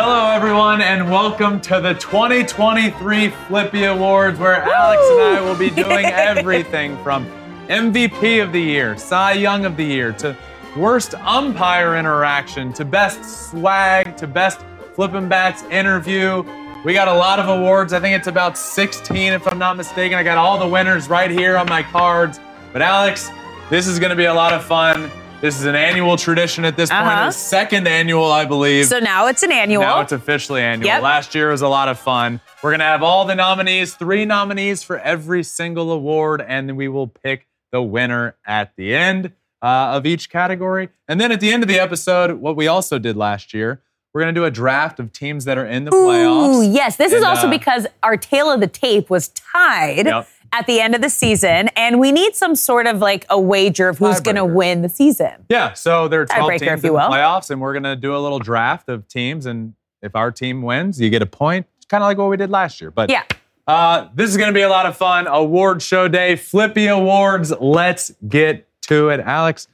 Hello, everyone, and welcome to the 2023 Flippy Awards, where Alex and I will be doing everything from MVP of the Year, Cy Young of the Year, to worst umpire interaction, to best swag, to best flipping bats interview. We got a lot of awards. I think it's about 16, if I'm not mistaken. I got all the winners right here on my cards. But Alex, this is going to be a lot of fun. This is an annual tradition at this point. Uh-huh. The second annual, I believe. So now it's an annual. Now it's officially annual. Yep. Last year was a lot of fun. We're going to have all the nominees, three nominees for every single award, and then we will pick the winner at the end uh, of each category. And then at the end of the episode, what we also did last year, we're going to do a draft of teams that are in the playoffs. Ooh, yes. This is also uh, because our tale of the tape was tied Yep. At the end of the season, and we need some sort of like a wager of who's going to win the season. Yeah, so there are 12 Tiebreaker, teams if you in the will. playoffs, and we're going to do a little draft of teams. And if our team wins, you get a point. It's kind of like what we did last year. But Yeah. Uh, this is going to be a lot of fun. Award show day, Flippy Awards. Let's get to it. Alex,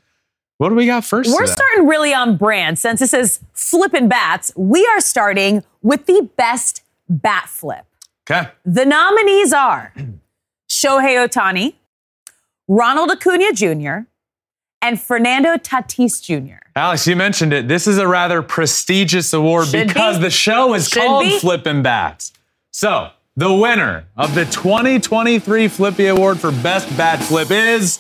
what do we got 1st We're starting really on brand. Since this is flipping bats, we are starting with the best bat flip. Okay. The nominees are Shohei Ohtani, Ronald Acuna Jr., and Fernando Tatis Jr. Alex, you mentioned it. This is a rather prestigious award Should because be. the show is Should called be. Flippin' Bats. So, the winner of the 2023 Flippy Award for Best Bat Flip is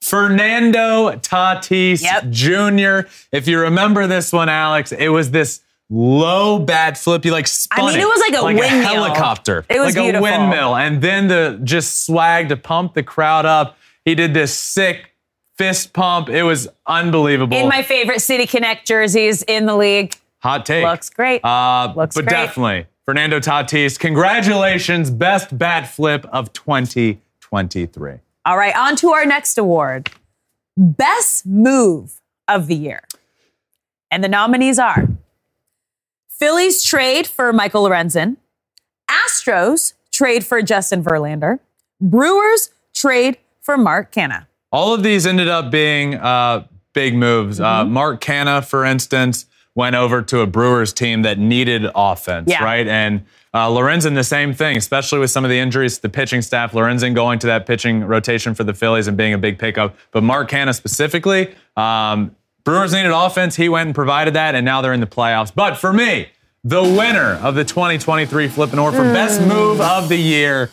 Fernando Tatis Yep. Jr. If you remember this one, Alex, it was this low bat flip. You like spun I mean, it was like a windmill. helicopter. It was like beautiful. a windmill. And then the just swag to pump the crowd up. He did this sick fist pump. It was unbelievable. In my favorite City Connect jerseys in the league. Hot take. Looks great. Uh, Looks but great. definitely, Fernando Tatis, congratulations, best bat flip of 2023. All right, on to our next award Best Move of the Year. And the nominees are Phillies trade for Michael Lorenzen, Astros trade for Justin Verlander, Brewers trade for Mark Canha. All of these ended up being uh, big moves. Uh, Mm-hmm. Mark Canha, for instance, went over to a Brewers team that needed offense, Yeah. right? And uh, Lorenzen, the same thing, especially with some of the injuries to the pitching staff. Lorenzen going to that pitching rotation for the Phillies and being a big pickup. But Mark Canha specifically, um, Brewers needed offense. He went and provided that, and now they're in the playoffs. But for me, the winner of the 2023 Flippin' Or for Best hmm. Move of the Year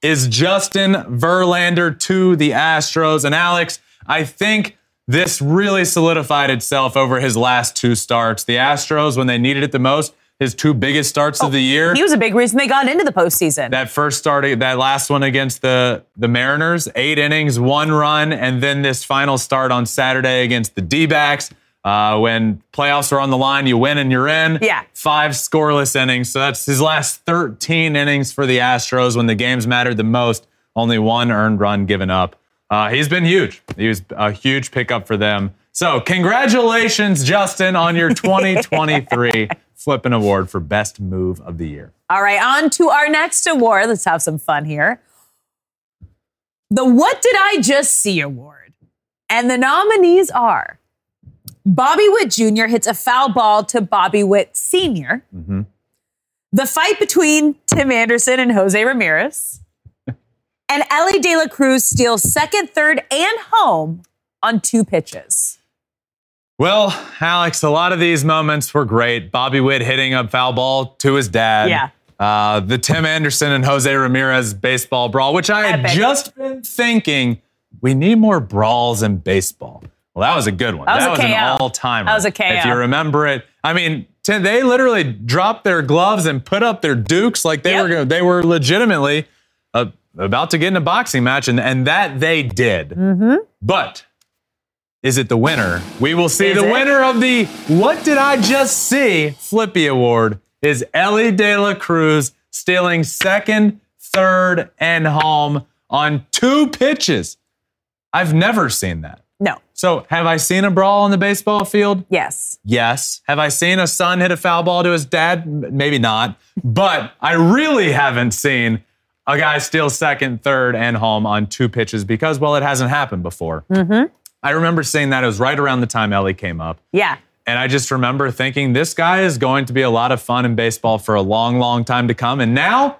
is Justin Verlander to the Astros. And Alex, I think this really solidified itself over his last two starts. The Astros, when they needed it the most, his two biggest starts of the year. Oh, He was a big reason they got into the postseason. that first start, that last one against the, the Mariners, eight innings, one run, and then this final start on Saturday against the D backs. Uh, when playoffs are on the line, you win and you're in. Yeah. Five scoreless innings. So that's his last 13 innings for the Astros when the games mattered the most. Only one earned run given up. Uh, he's been huge. He was a huge pickup for them. So, congratulations, Justin, on your 2023 Flippin' Award for Best Move of the Year. All right, on to our next award. Let's have some fun here. The What Did I Just See Award. And the nominees are Bobby Witt Jr. hits a foul ball to Bobby Witt Sr., the fight between Tim Anderson and Jose Ramirez, and Elly De La Cruz steals second, third, and home on two pitches. Well, Alex, a lot of these moments were great. Bobby Witt hitting a foul ball to his dad. Yeah. Uh, the Tim Anderson and Jose Ramirez baseball brawl, which I had Epic. just been thinking we need more brawls in baseball. Well, that was a good one. That was a an KO. all timer. That was a KO. If you remember it, I mean, Tim, they literally dropped their gloves and put up their dukes like they Yep. were they were legitimately about to get in a boxing match, and, and that they did. Mm-hmm. But is it the winner? We will see. Is the it? winner of the What Did I Just See Flippy Award is Elly De La Cruz stealing second, third, and home on two pitches. I've never seen that. No. So, have I seen a brawl on the baseball field? Yes. Yes. Have I seen a son hit a foul ball to his dad? Maybe not. But I really haven't seen a guy steal second, third, and home on two pitches because, well, it hasn't happened before. Mm-hmm. I remember seeing that. It was right around the time Elly came up. Yeah. And I just remember thinking, this guy is going to be a lot of fun in baseball for a long, long time to come. And now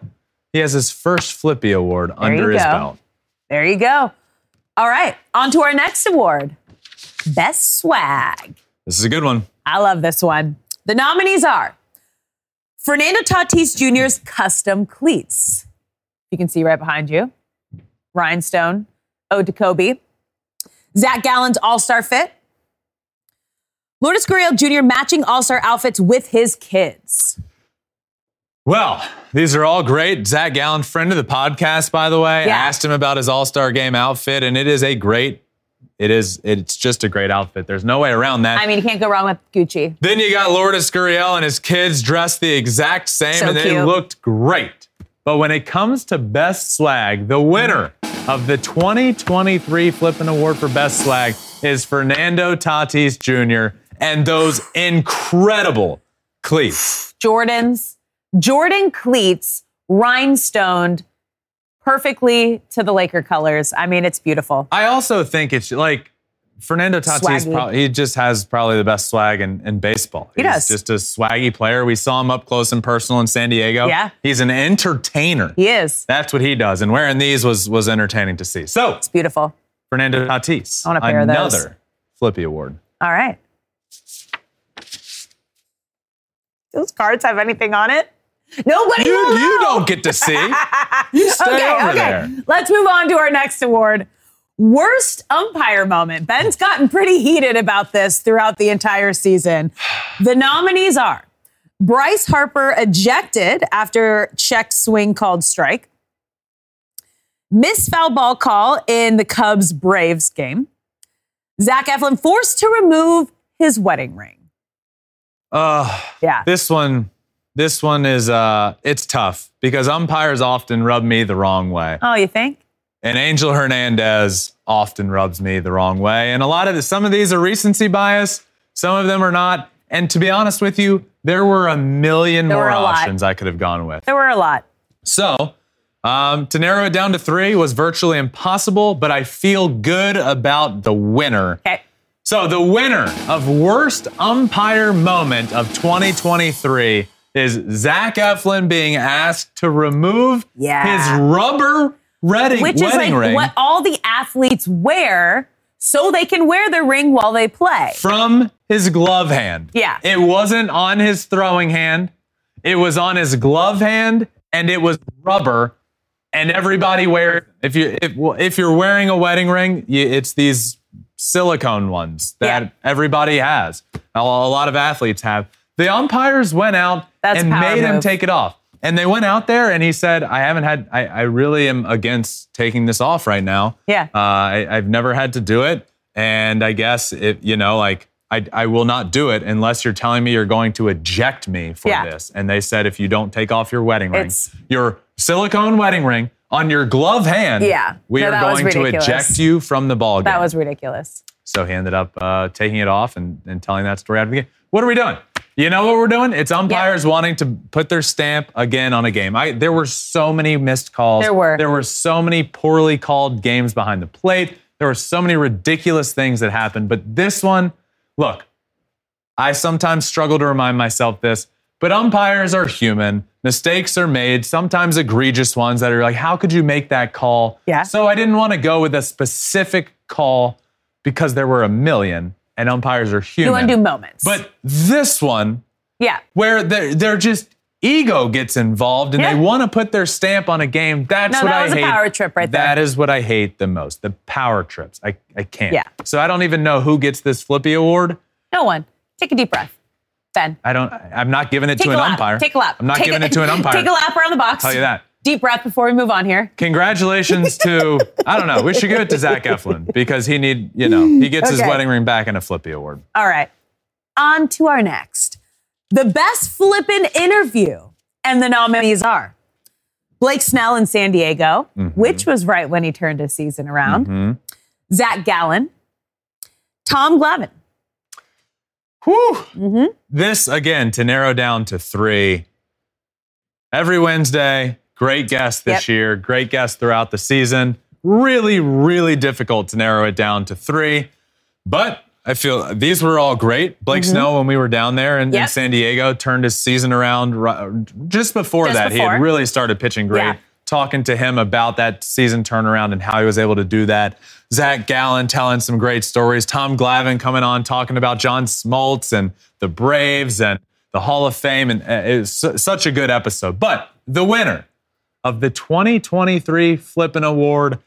he has his first Flippy Award under you his go. belt. There you go. All right. On to our next award Best Swag. This is a good one. I love this one. The nominees are Fernando Tatis Jr.'s custom cleats. You can see right behind you. Rhinestone, Ode to Kobe. Zach Gallen's All Star Fit. Lourdes Gurriel Jr. matching All Star outfits with his kids. Well, these are all great. Zach Gallen, friend of the podcast, by the way, Yeah. asked him about his All Star Game outfit, and it is a great. It is. It's just a great outfit. There's no way around that. I mean, you can't go wrong with Gucci. then you got Lourdes Gurriel and his kids dressed the exact same, So and they cute. looked great. But when it comes to best swag, the winner of the 2023 Flippin' Award for Best Swag is Fernando Tatis Jr. and those incredible cleats. Jordans, Jordan cleats, rhinestoned perfectly to the Laker colors. I mean, it's beautiful. I also think it's like Fernando Tatis. Swaggy. Pro- he just has probably the best swag in, in baseball. He He's does. just a swaggy player. We saw him up close and personal in San Diego. Yeah. he's an entertainer. He is. That's what he does, and wearing these was was entertaining to see. So It's beautiful. Fernando Tatis, I want a pair of those. another Flippy Award. All right. Those cards have anything on it? Nobody You, you don't get to see. You stay okay, over okay. there. Let's move on to our next award. Worst umpire moment. Ben's gotten pretty heated about this throughout the entire season. The nominees are Bryce Harper ejected after check swing called strike, miss foul ball call in the Cubs Braves game, Zach Eflin forced to remove his wedding ring. Uh, Yeah. this one, this one is uh, it's tough because umpires often rub me the wrong way. Oh, you think? And Angel Hernandez often rubs me the wrong way. And a lot of the, some of these are recency bias, some of them are not. And to be honest with you, there were a million There more a lot. options I could have gone with. There were a lot. So, um, to narrow it down to three was virtually impossible, but I feel good about the winner. Okay. So, the winner of worst umpire moment of 2023 is Zach Eflin being asked to remove Yeah. his rubber wedding, Which is like ring what all the athletes wear so they can wear the ring while they play. from his glove hand. Yeah. It wasn't on his throwing hand, it was on his glove hand, and it was rubber. And everybody wears if you if if you're wearing a wedding ring, you, it's these silicone ones that Yeah. everybody has. A, a lot of athletes have. The umpires went out That's and made him take it off. And they went out there and he said, I haven't had, I, I really am against taking this off right now. Yeah. Uh, I, I've never had to do it. And I guess it, you know, like I, I will not do it unless you're telling me you're going to eject me for Yeah. this. And they said, if you don't take off your wedding ring, It's- your silicone wedding ring on your glove hand, Yeah. we No, are going to eject you from the ball game. That was ridiculous. So he ended up uh, taking it off and, and telling that story after the game. What are we doing? You know what we're doing? It's umpires wanting to put their stamp again on a game. I, there were so many missed calls. There were. There were so many poorly called games behind the plate. There were so many ridiculous things that happened. But this one, look, I sometimes struggle to remind myself this, but umpires are human. Mistakes are made, sometimes egregious ones that are like, how could you make that call? Yeah. So I didn't want to go with a specific call because there were a million and umpires are huge. You human. want to do moments. but this one, yeah. where they're, they're just ego gets involved and they want to put their stamp on a game. That's No, what that I was a hate. power trip right there. That is what I hate the most. The power trips. I, I can't. Yeah. So I don't even know who gets this Flippy award. No one. Take a deep breath. Ben. I don't. I'm not giving it Take to an lap. umpire. Take a lap. I'm not Take giving a- it to an umpire. Take a lap around the box. Tell you that. Deep breath before we move on here. Congratulations to I don't know. We should give it to Zach Eflin because he need you know he gets his wedding ring back in a Flippy award. All right. On to our next. the best flippin' interview. And the nominees are Blake Snell in San Diego, mm-hmm. which was right when he turned his season around, mm-hmm. Zach Gallen, Tom Glavine. Whew. Mm-hmm. This, again, to narrow down to three. Every Wednesday, great guest this Yep. year, great guest throughout the season. Really, really difficult to narrow it down to three. But I feel these were all great. Blake Snell, when we were down there in, in Mm-hmm. San Diego, turned his season around just before Just that. He had really started pitching great. Yeah. Talking to him about that season turnaround and how he was able to do that. Zach Gallen telling some great stories. Tom Glavine coming on talking about John Smoltz and the Braves and the Hall of Fame. And uh, it was such a good episode. But the winner of the 2023 Flippin' Award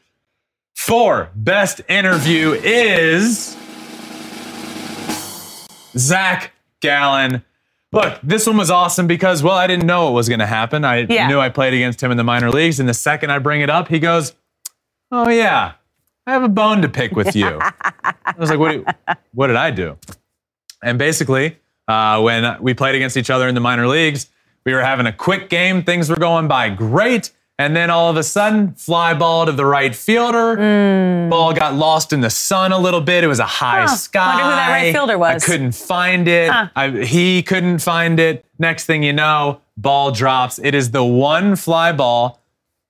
for Best Interview is Zach Gallen. Look, this one was awesome because, well, I didn't know it was going to happen. I Yeah. knew I played against him in the minor leagues. And the second I bring it up, he goes, Oh, yeah, I have a bone to pick with you. I was like, what, do you- what did I do? And basically, uh, when we played against each other in the minor leagues, we were having a quick game. Things were going by great. And then all of a sudden, fly ball to the right fielder. Ball got lost in the sun a little bit. It was a high. Huh. sky. Wonder who that right fielder was. I couldn't find it. Huh. I, he couldn't find it. Next thing you know, ball drops. It is the one fly ball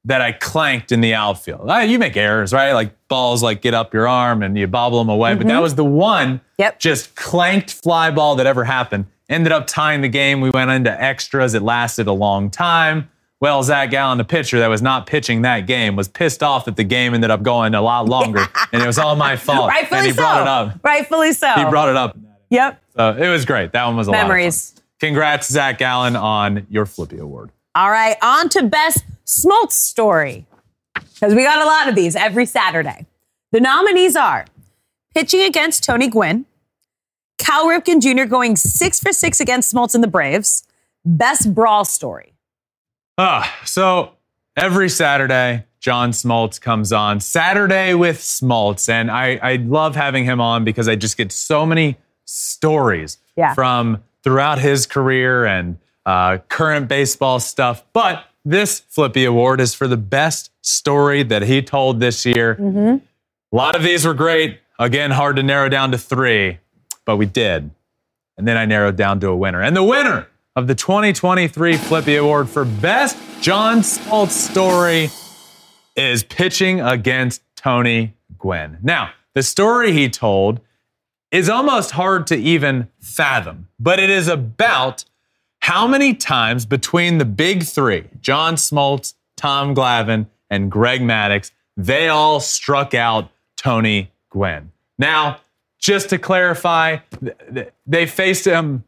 that I clanked in the outfield. Uh, You make errors, right? Like balls like get up your arm and you bobble them away. But that was the one Mm-hmm. Yep. just clanked fly ball that ever happened. Ended up tying the game. We went into extras. It lasted a long time. Well, Zach Gallen, the pitcher that was not pitching that game, was pissed off that the game ended up going a lot longer, and it was all my fault. Rightfully and he so. brought it up. Rightfully so. He brought it up. Yep. So it was great. That one was a Memories. lot of fun. Memories. Congrats, Zach Gallen, on your Flippy Award. All right, on to best Smoltz story. Because we got a lot of these every Saturday. The nominees are pitching against Tony Gwynn, Cal Ripken Jr. going six for six against Smoltz and the Braves, best brawl story. Ah, so every Saturday, John Smoltz comes on. Saturday with Smoltz. And I, I love having him on because I just get so many stories Yeah. from throughout his career and uh, current baseball stuff. But this Flippy Award is for the best story that he told this year. A lot of these were great. Again, hard to narrow down to three, but we did. And then I narrowed down to a winner. And the winner of the 2023 Flippy Award for Best John Smoltz Story is pitching against Tony Gwynn. Now, the story he told is almost hard to even fathom, but it is about how many times between the big three, John Smoltz, Tom Glavine, and Greg Maddux, they all struck out Tony Gwynn. Now, just to clarify, th- th- they faced him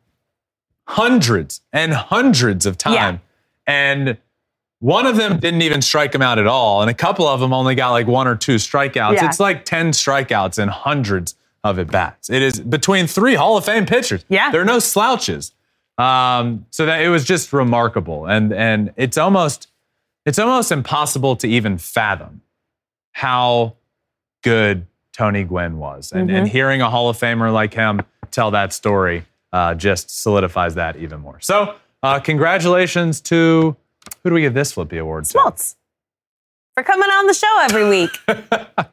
hundreds and hundreds of times. And one of them didn't even strike him out at all. And a couple of them only got like one or two strikeouts. Yeah. It's like 10 strikeouts and hundreds of at bats. It is between three Hall of Fame pitchers. Yeah. There are no slouches. Um, so that it was just remarkable. And and it's almost it's almost impossible to even fathom how good Tony Gwynn was. And, and hearing a Hall of Famer like him tell that story uh, just solidifies that even more. So, uh, congratulations to who do we give this Flippy Award to? Smoltz. For coming on the show every week.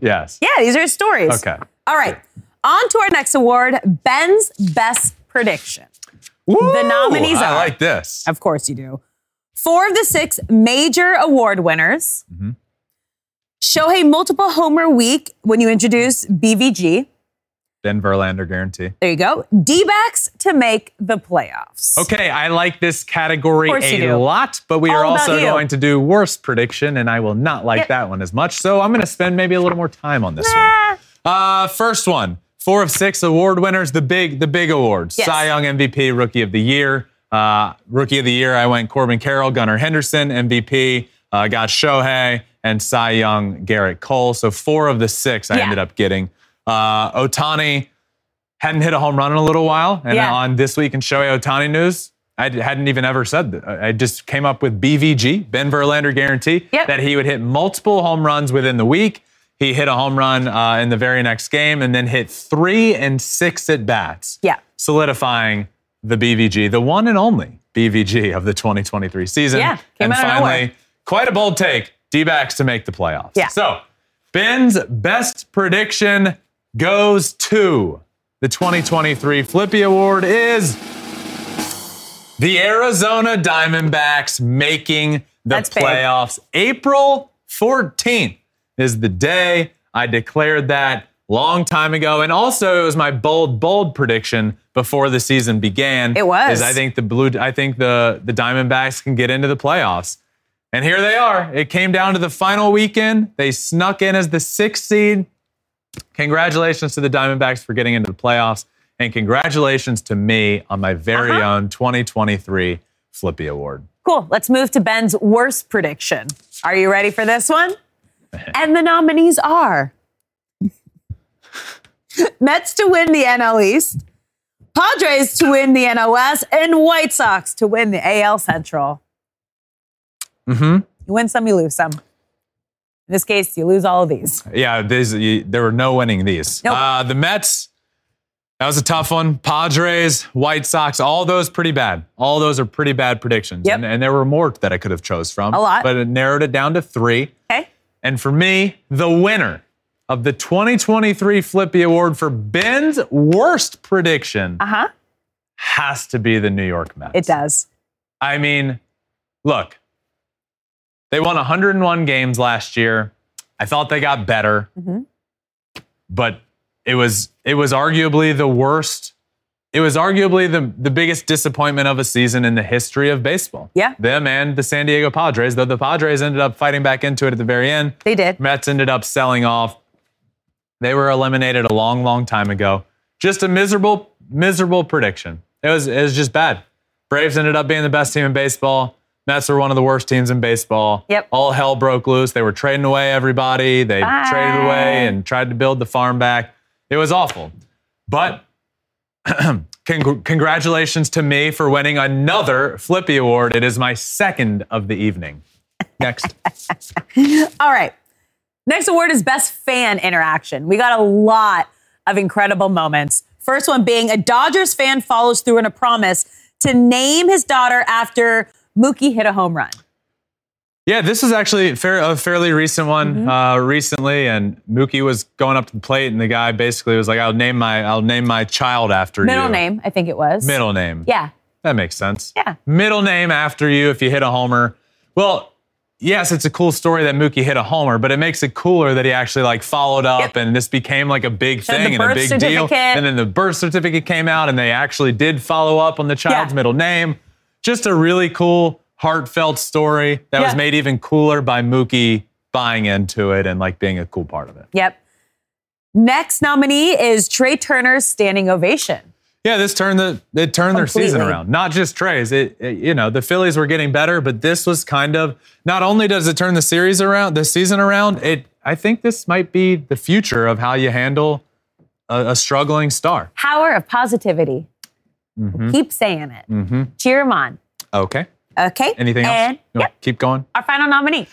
Yes. yeah, these are his stories. Okay. All right. On to our next award Ben's Best Prediction. Woo! nominees are. I like this. Of course you do. Four of the six major award winners. Mm-hmm. Shohei multiple homer week when you introduce BVG. Ben Verlander guarantee. There you go. D backs to make the playoffs. Okay, I like this category Of course you a lot, but we All are also going to do worst prediction, and I will not like Yep. that one as much. So I'm going to spend maybe a little more time on this Ah. one. Uh, first one, four of six award winners, the big, the big awards. Yes. Cy Young MVP, Rookie of the Year. Uh, rookie of the Year, I went Corbin Carroll, Gunnar Henderson, MVP. Uh, got Shohei and Cy Young, Gerrit Cole. So four of the six I Yeah. ended up getting. Uh, Ohtani hadn't hit a home run in a little while, and Yeah. on this week in Shohei Ohtani news, I hadn't even ever said that. I just came up with BVG, Ben Verlander guarantee, Yep. that he would hit multiple home runs within the week. He hit a home run uh, in the very next game and then hit three and six at bats, Yeah. solidifying the BVG, the one and only BVG of the 2023 season. Yeah, came and out of finally, nowhere. Quite a bold take, D-backs to make the playoffs. Yeah. So, Ben's best prediction goes to the 2023 Flippy Award is the Arizona Diamondbacks making the That's big. playoffs. April 14th is the day I declared that long time ago. And also it was my bold, bold prediction before the season began. It was. Is I think the blue I think the, the Diamondbacks can get into the playoffs. And here they are. It came down to the final weekend. They snuck in as the sixth seed. Congratulations to the Diamondbacks for getting into the playoffs. And congratulations to me on my very Uh-huh. own 2023 Flippy Award. Cool. Let's move to Ben's worst prediction. Are you ready for this one? and the nominees are Mets to win the NL East, Padres to win the NL West, and White Sox to win the AL Central. Mm-hmm. You win some, you lose some. In this case, you lose all of these. Yeah, these, you, there were no winning these. Nope. Uh, the Mets, that was a tough one. Padres, White Sox, all those pretty bad. All those are pretty bad predictions. Yep. And, and there were more that I could have chose from. A lot. But it narrowed it down to three. Okay? And for me, the winner of the 2023 Flippy Award for Ben's worst prediction Uh huh. has to be the New York Mets. It does. I mean, look, they won 101 games last year. I thought they got better, Mhm. but it was it was arguably the worst. It was arguably the, the biggest disappointment of a season in the history of baseball. Yeah. Them and the San Diego Padres, though the Padres ended up fighting back into it at the very end. They did. Mets ended up selling off. They were eliminated a long, long time ago. Just a miserable, miserable prediction. It was, it was just bad. Braves ended up being the best team in baseball. Mets were one of the worst teams in baseball. Yep. All hell broke loose. They were trading away everybody. They Bye. traded away and tried to build the farm back. It was awful. But cong- congratulations to me for winning another Flippy Award. It is my second of the evening. Next. All right. Next award is Best Fan Interaction. We got a lot of incredible moments. First one being a Dodgers fan follows through on a promise to name his daughter after Mookie hit a home run. Yeah, this is actually fair, a fairly recent one. Mm-hmm. Uh, recently, and Mookie was going up to the plate, and the guy basically was like, "I'll name my I'll name my child after you." Middle name, I think it was. Middle name. Yeah. that makes sense. Yeah. Middle name after you if you hit a homer. Well, yes, it's a cool story that Mookie hit a homer, but it makes it cooler that he actually like followed up, Yep. and this became like a big thing and a big deal. And then the birth certificate came out, and they actually did follow up on the child's Yeah. middle name. Just a really cool, heartfelt story that was made even cooler by Mookie buying into it and like being a cool part of it. Yep. Next nominee is Trea Turner's standing ovation. Yeah, this turned the it turned their season around. Not just Trea's. It, it- you know the Phillies were getting better, but this was kind of not only does it turn the series around, the season around. It I think this might be the future of how you handle a, a struggling star. Power of positivity. Mm-hmm. Keep saying it. Mm-hmm. Cheer him on. Okay. Okay. Anything else? And You wanna yep, Keep going. our final nominee.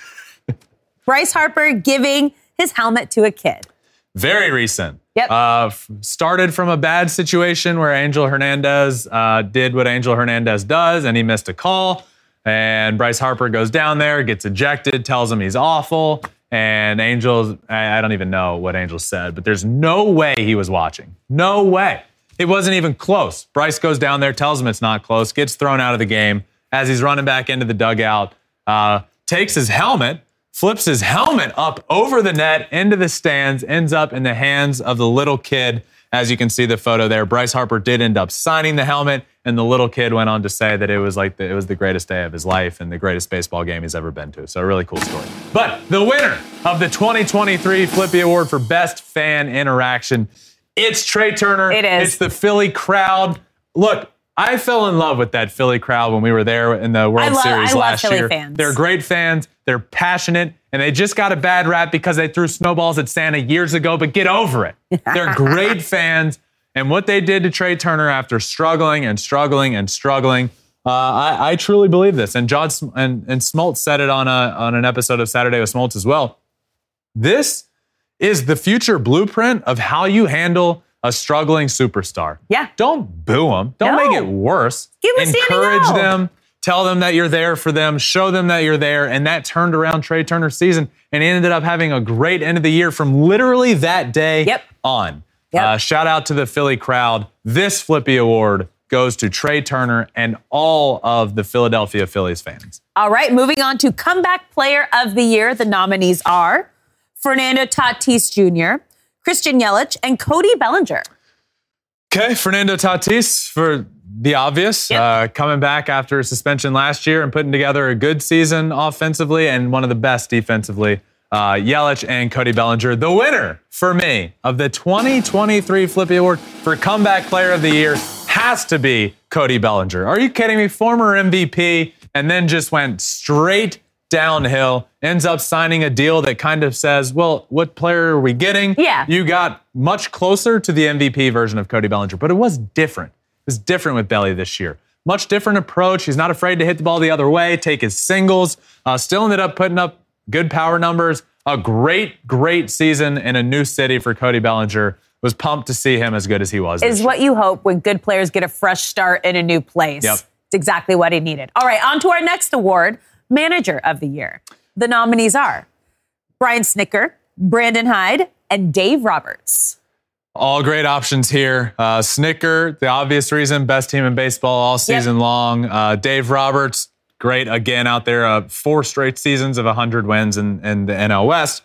Bryce Harper giving his helmet to a kid. Very recent. Yep. Uh, started from a bad situation where Angel Hernandez uh, did what Angel Hernandez does, and he missed a call. And Bryce Harper goes down there, gets ejected, tells him he's awful. And Angel, I, I don't even know what Angel said, but there's no way he was watching. No way. It wasn't even close. Bryce goes down there, tells him it's not close, gets thrown out of the game. As he's running back into the dugout, uh, takes his helmet, flips his helmet up over the net into the stands, ends up in the hands of the little kid. As you can see the photo there, Bryce Harper did end up signing the helmet, and the little kid went on to say that it was like the, it was the greatest day of his life and the greatest baseball game he's ever been to. So a really cool story. But the winner of the 2023 Flippy Award for Best Fan Interaction, it's Trea Turner. It is. It's the Philly crowd. Look, I fell in love with that Philly crowd when we were there in the World love- Series I last year. fans. They're great fans. They're passionate, and they just got a bad rap because they threw snowballs at Santa years ago. But get over it. They're great fans, and what they did to Trea Turner after struggling and struggling and struggling, uh, I, I truly believe this. And John Sm- and, and Smoltz said it on a on an episode of Saturday with Smoltz as well. This is the future blueprint of how you handle a struggling superstar. Yeah. Don't boo them. Don't No. make it worse. Encourage them. Tell them that you're there for them. Show them that you're there. And that turned around Trea Turner's season, and ended up having a great end of the year from literally that day Yep. on. Yep. Uh, shout out to the Philly crowd. This Flippy Award goes to Trea Turner and all of the Philadelphia Phillies fans. All right, moving on to comeback player of the year. The nominees are Fernando Tatis Jr., Christian Yelich, and Cody Bellinger. Okay, Fernando Tatis for the obvious, Yep. uh, coming back after suspension last year and putting together a good season offensively and one of the best defensively. Uh, Yelich and Cody Bellinger, the winner for me of the 2023 Flippy Award for Comeback Player of the Year has to be Cody Bellinger. Are you kidding me? Former MVP and then just went straight downhill, ends up signing a deal that kind of says, well, what player are we getting? Yeah. You got much closer to the MVP version of Cody Bellinger, but it was different. It was different with Belly this year. Much different approach. He's not afraid to hit the ball the other way, take his singles. Uh, still ended up putting up good power numbers. A great, great season in a new city for Cody Bellinger. Was pumped to see him as good as he was. Is what you hope when good players get a fresh start in a new place. Yep. It's exactly what he needed. All right, on to our next award Manager of the Year. The nominees are Brian Snitker, Brandon Hyde, and Dave Roberts. All great options here. Uh, Snitker, the obvious reason, best team in baseball all season long. Uh, Dave Roberts, great again out there. Uh, four straight seasons of 100 wins in, in the NL West.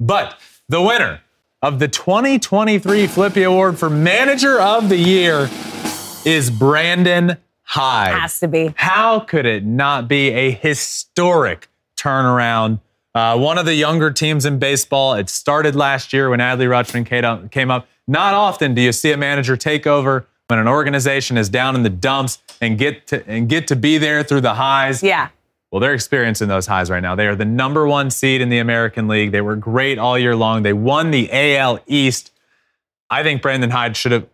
But the winner of the 2023 Flippy Award for Manager of the Year is Brandon Hyde. Has to be. How could it not be a historic turnaround? Uh, one of the younger teams in baseball. It started last year when Adley Rutschman came up. Not often do you see a manager take over when an organization is down in the dumps and get to and get to be there through the highs. Yeah. Well, they're experiencing those highs right now. They are the number one seed in the American League. They were great all year long. They won the AL East. I think Brandon Hyde should have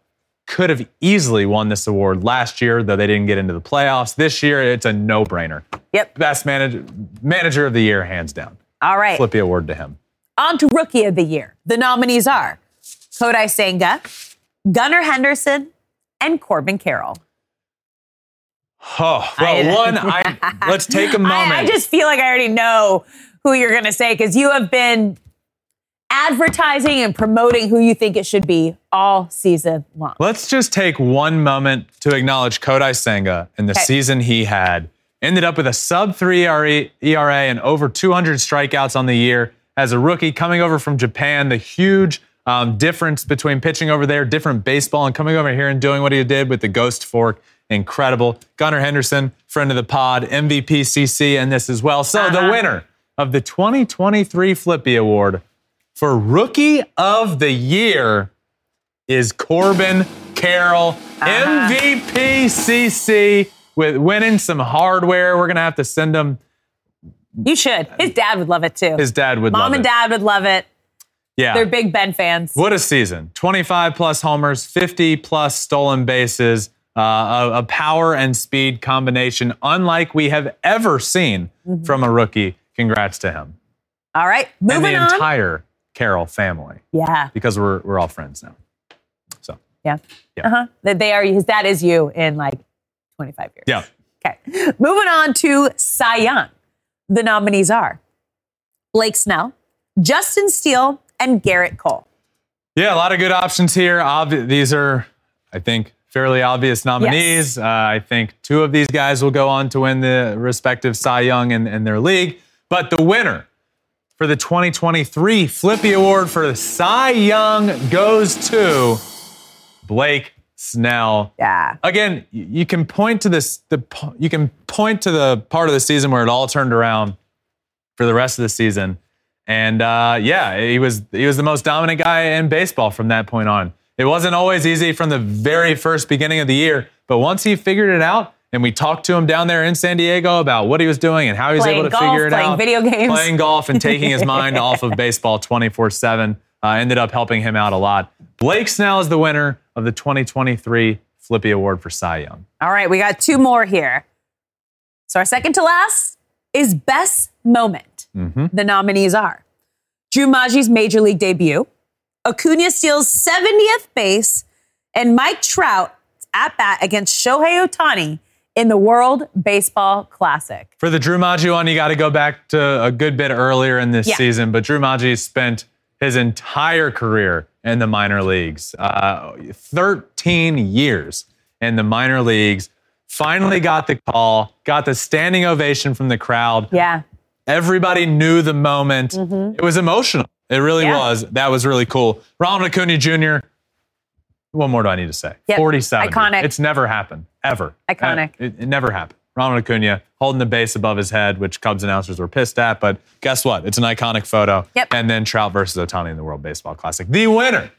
could have easily won this award last year, though they didn't get into the playoffs. This year, it's a no-brainer. Yep. Best manager manager of the year, hands down. All right. Flippy award to him. On to Rookie of the Year. The nominees are Kodai Senga, Gunnar Henderson, and Corbin Carroll. Oh, well, I- one, I, let's take a moment. I, I just feel like I already know who you're going to say because you have been advertising and promoting who you think it should be all season long. Let's just take one moment to acknowledge Kodai Senga and the Okay. season he had. Ended up with a sub 3 ERA and over 200 strikeouts on the year as a rookie coming over from Japan. The huge um, difference between pitching over there, different baseball, and coming over here and doing what he did with the Ghost Fork. Incredible. Gunnar Henderson, friend of the pod, MVP CC, and this as well. So the Uh-huh. winner of the 2023 Flippy Award for Rookie of the Year is Corbin Carroll, MVP CC, with winning some hardware. We're gonna have to send him. You should. His dad would love it too. His dad would love it. Mom and it. dad would love it. Yeah. They're big Ben fans. What a season. 25 plus homers, 50 plus stolen bases, uh, a, a power and speed combination unlike we have ever seen Mm-hmm. from a rookie. Congrats to him. All right, And moving the on. entire Carroll family yeah, because we're, we're all friends now. So, yeah, Yeah. uh huh. They are. His dad is you in like 25 years. yeah. Okay. Moving on to Cy Young. The nominees are Blake Snell, Justin Steele, and Gerrit Cole. Yeah, a lot of good options here. Obvi- these are, I think, fairly obvious nominees. Uh, I think two of these guys will go on to win the respective Cy Young in, in their league. But the winner for the 2023 Flippy Award for the Cy Young goes to Blake Snell. Yeah. Again, you can point to this. The you can point to the part of the season where it all turned around for the rest of the season. And uh, yeah, he was he was the most dominant guy in baseball from that point on. It wasn't always easy from the very first beginning of the year, but once he figured it out, and we talked to him down there in San Diego about what he was doing and how he was Playing able to golf, figure it playing out, Playing video games. playing golf, and taking his mind off of baseball 24 seven, uh, ended up helping him out a lot. Blake Snell is the winner of the 2023 Flippy Award for Cy Young. All right, we got two more here. So our second to last is best moment. Mm-hmm. The nominees are Drew Maggi's major league debut, Acuna steals 70th base, and Mike Trout at bat against Shohei Ohtani in the World Baseball Classic. For the Drew Maggi one, you got to go back to a good bit earlier in this Yeah. season. But Drew Maggi spent his entire career in the minor leagues, uh, 13 years in the minor leagues. Finally got the call, got the standing ovation from the crowd. Yeah. Everybody knew the moment. It was emotional. It really Mm-hmm. Yeah. was. That was really cool. Ronald Acuna Jr. What more do I need to say? Yep. 47. Iconic. It's never happened, ever. Iconic. Uh, It, it never happened. Ronald Acuna holding the base above his head, which Cubs announcers were pissed at. But guess what? It's an iconic photo. Yep. And then Trout versus Ohtani in the World Baseball Classic. The winner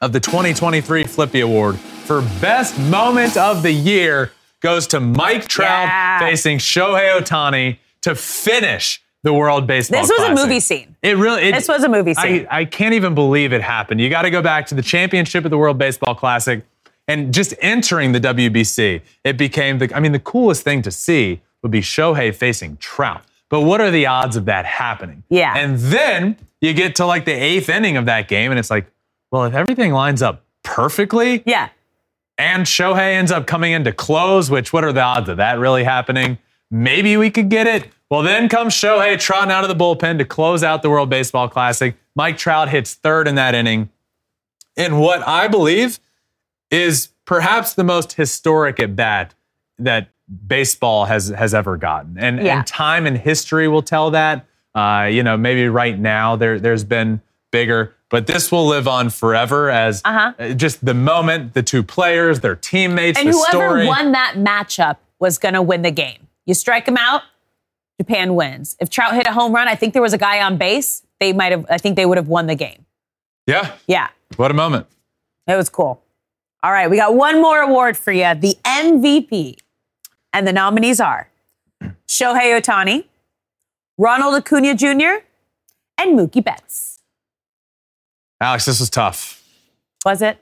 of the 2023 Flippy Award for Best Moment of the Year goes to Mike Trout Yeah. facing Shohei Ohtani to finish the World Baseball This was a movie scene. It really. It, This was a movie scene. I, I can't even believe it happened. You got to go back to the championship of the World Baseball Classic and just entering the WBC. It became the. I mean, the coolest thing to see would be Shohei facing Trout. But what are the odds of that happening? Yeah. And then you get to like the eighth inning of that game, and it's like, well, if everything lines up perfectly, Yeah. and Shohei ends up coming in to close, which what are the odds of that really happening? Maybe we could get it. Well, then comes Shohei trotting out of the bullpen to close out the World Baseball Classic. Mike Trout hits third in that inning. In what I believe is perhaps the most historic at bat that baseball has has ever gotten. And, Yeah. and time and history will tell that. Uh, you know, maybe right now there there's been bigger, but this will live on forever as Uh-huh. uh, just the moment, the two players, their teammates, And the whoever story. won that matchup was going to win the game. You strike them out, Japan wins. If Trout hit a home run, I think there was a guy on base. They might have. I think they would have won the game. yeah, Yeah, what a moment. it was cool. All right, we got one more award for you: the MVP, and the nominees are Shohei Ohtani, Ronald Acuna Jr., and Mookie Betts. Alex, this was tough. Was it?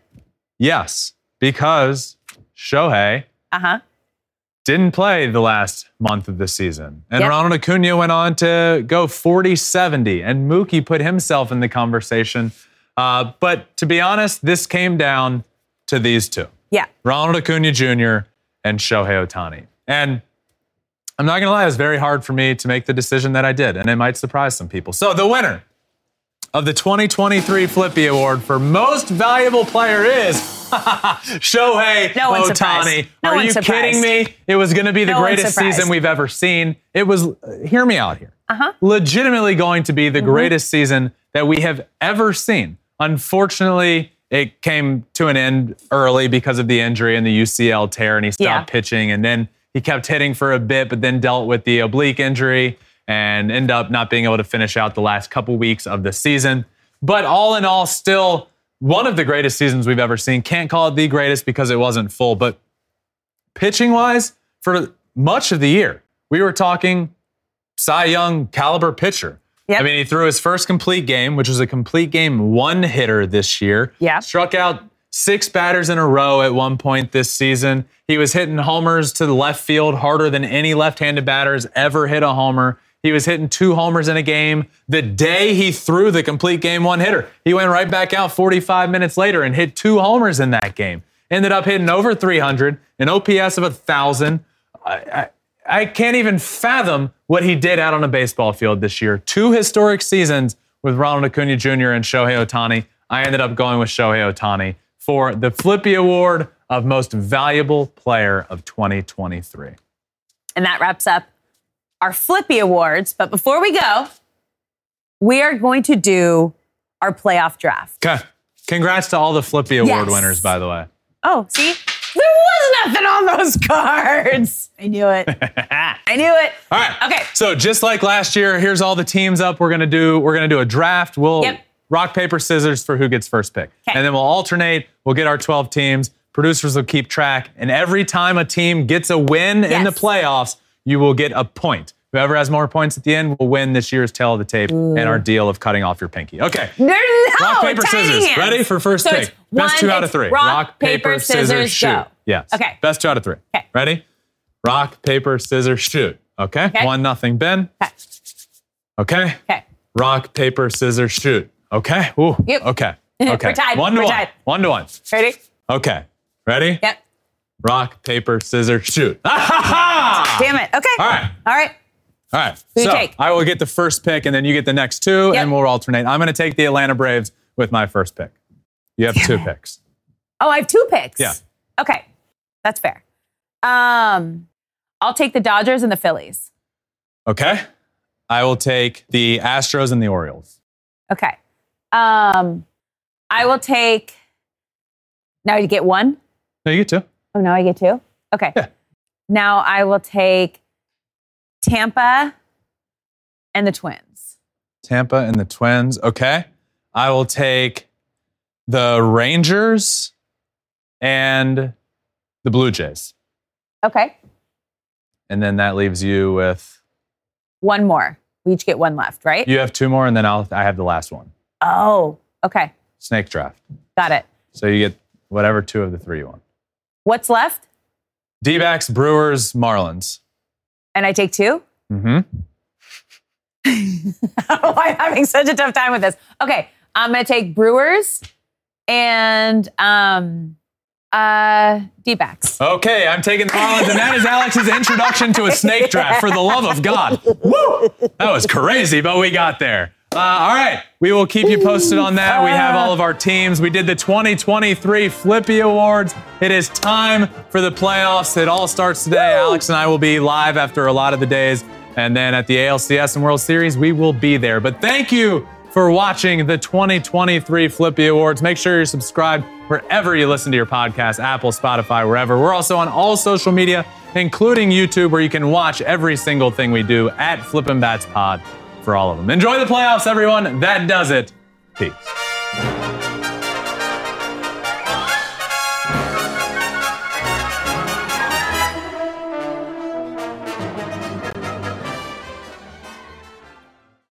Yes, because Shohei Uh huh. didn't play the last month of the season. And Yep. Ronald Acuna went on to go 40 70, and Mookie put himself in the conversation. Uh, but to be honest, this came down to these two Yeah. Ronald Acuna Jr. and Shohei Ohtani. And I'm not going to lie, it was very hard for me to make the decision that I did, and it might surprise some people. So, the winner of the 2023 Flippy Award for Most Valuable Player is Shohei No Ohtani. No Are you surprised. kidding me? It was going to be the No greatest season we've ever seen. It was, uh, hear me out here. Uh-huh. Legitimately going to be the Mm-hmm. greatest season that we have ever seen. Unfortunately, it came to an end early because of the injury and the UCL tear, and he stopped Yeah. pitching. And then he kept hitting for a bit, but then dealt with the oblique injury and end up not being able to finish out the last couple weeks of the season. But all in all, still one of the greatest seasons we've ever seen. Can't call it the greatest because it wasn't full, but pitching wise, for much of the year, we were talking Cy Young caliber pitcher. Yep. I mean, he threw his first complete game, which was a complete game one hitter this year. Yeah. Struck out six batters in a row at one point this season. He was hitting homers to the left field harder than any left handed batters ever hit a homer. He was hitting two homers in a game the day he threw the complete game one hitter. He went right back out 45 minutes later and hit two homers in that game. Ended up hitting over 300, an OPS of 1,000. I, I, I can't even fathom what he did out on a baseball field this year. Two historic seasons with Ronald Acuna Jr. and Shohei Ohtani. I ended up going with Shohei Ohtani for the Flippy Award of Most Valuable Player of 2023. And that wraps up our Flippy Awards. But before we go, we are going to do our playoff draft. Okay. Congrats to all the Flippy Award Yes. winners, by the way. Oh, see? Nothing on those cards. I knew it. I knew it. All right. Okay. So just like last year, here's all the teams up. We're gonna do we're gonna do a draft. We'll Yep. rock paper scissors for who gets first pick, Okay. and then we'll alternate. We'll get our 12 teams. Producers will keep track, and every time a team gets a win in the playoffs, you will get a point. Whoever has more points at the end will win this year's tale of the tape and our deal of cutting off your pinky. Okay. There's no Rock, paper, scissors. hands. Ready for first So pick? Best one- two out of three. Rock, paper, scissors, shoot. go. Yes. Okay. Best two out of three. Okay. Ready? Rock, paper, scissors, shoot. Okay. Okay. One nothing. Ben. Okay. Okay. Okay. Rock, paper, scissors, shoot. Okay. Ooh. Yep. Okay. Okay. We're tied. One to We're one. tied. One to one. Ready? Okay. Ready? Yep. Rock, paper, scissors, shoot. Ah! ha, ha! Damn it. Okay. All right. All right. All right. Who so take? I will get the first pick, and then you get the next two, Yep. and we'll alternate. I'm going to take the Atlanta Braves with my first pick. You have two picks. Oh, I have two picks. Yeah. Okay. That's fair. Um, I'll take the Dodgers and the Phillies. Okay. I will take the Astros and the Orioles. Okay. Um, I will take. Now you get one. No, you get two. Oh, now I get two. Okay. Yeah. Now I will take Tampa and the Twins. Tampa and the Twins. Okay. I will take the Rangers and the Blue Jays. Okay. And then that leaves you with One more. We each get one left, right? you have two more, and then I'll I have the last one. Oh, okay. Snake draft. Got it. So you get whatever two of the three you want. What's left? D backs, Brewers, Marlins. And I take two? Mm-hmm. oh, I'm having such a tough time with this. Okay, I'm gonna take Brewers and um uh D-backs. Okay, I'm taking the Marlins, and that is Alex's introduction to a snake draft. For the love of God, Woo! that was crazy, but we got there. Uh, all right, we will keep you posted on that. We have all of our teams. We did the 2023 Flippy Awards. It is time for the playoffs. It all starts today. Alex and I will be live after a lot of the days, and then at the ALCS and World Series, we will be there. But thank you for watching the 2023 Flippy Awards. Make sure you're subscribed wherever you listen to your podcast Apple, Spotify, wherever. We're also on all social media, including YouTube, where you can watch every single thing we do at Flippin' Bats Pod for all of them. Enjoy the playoffs, everyone. That does it. Peace.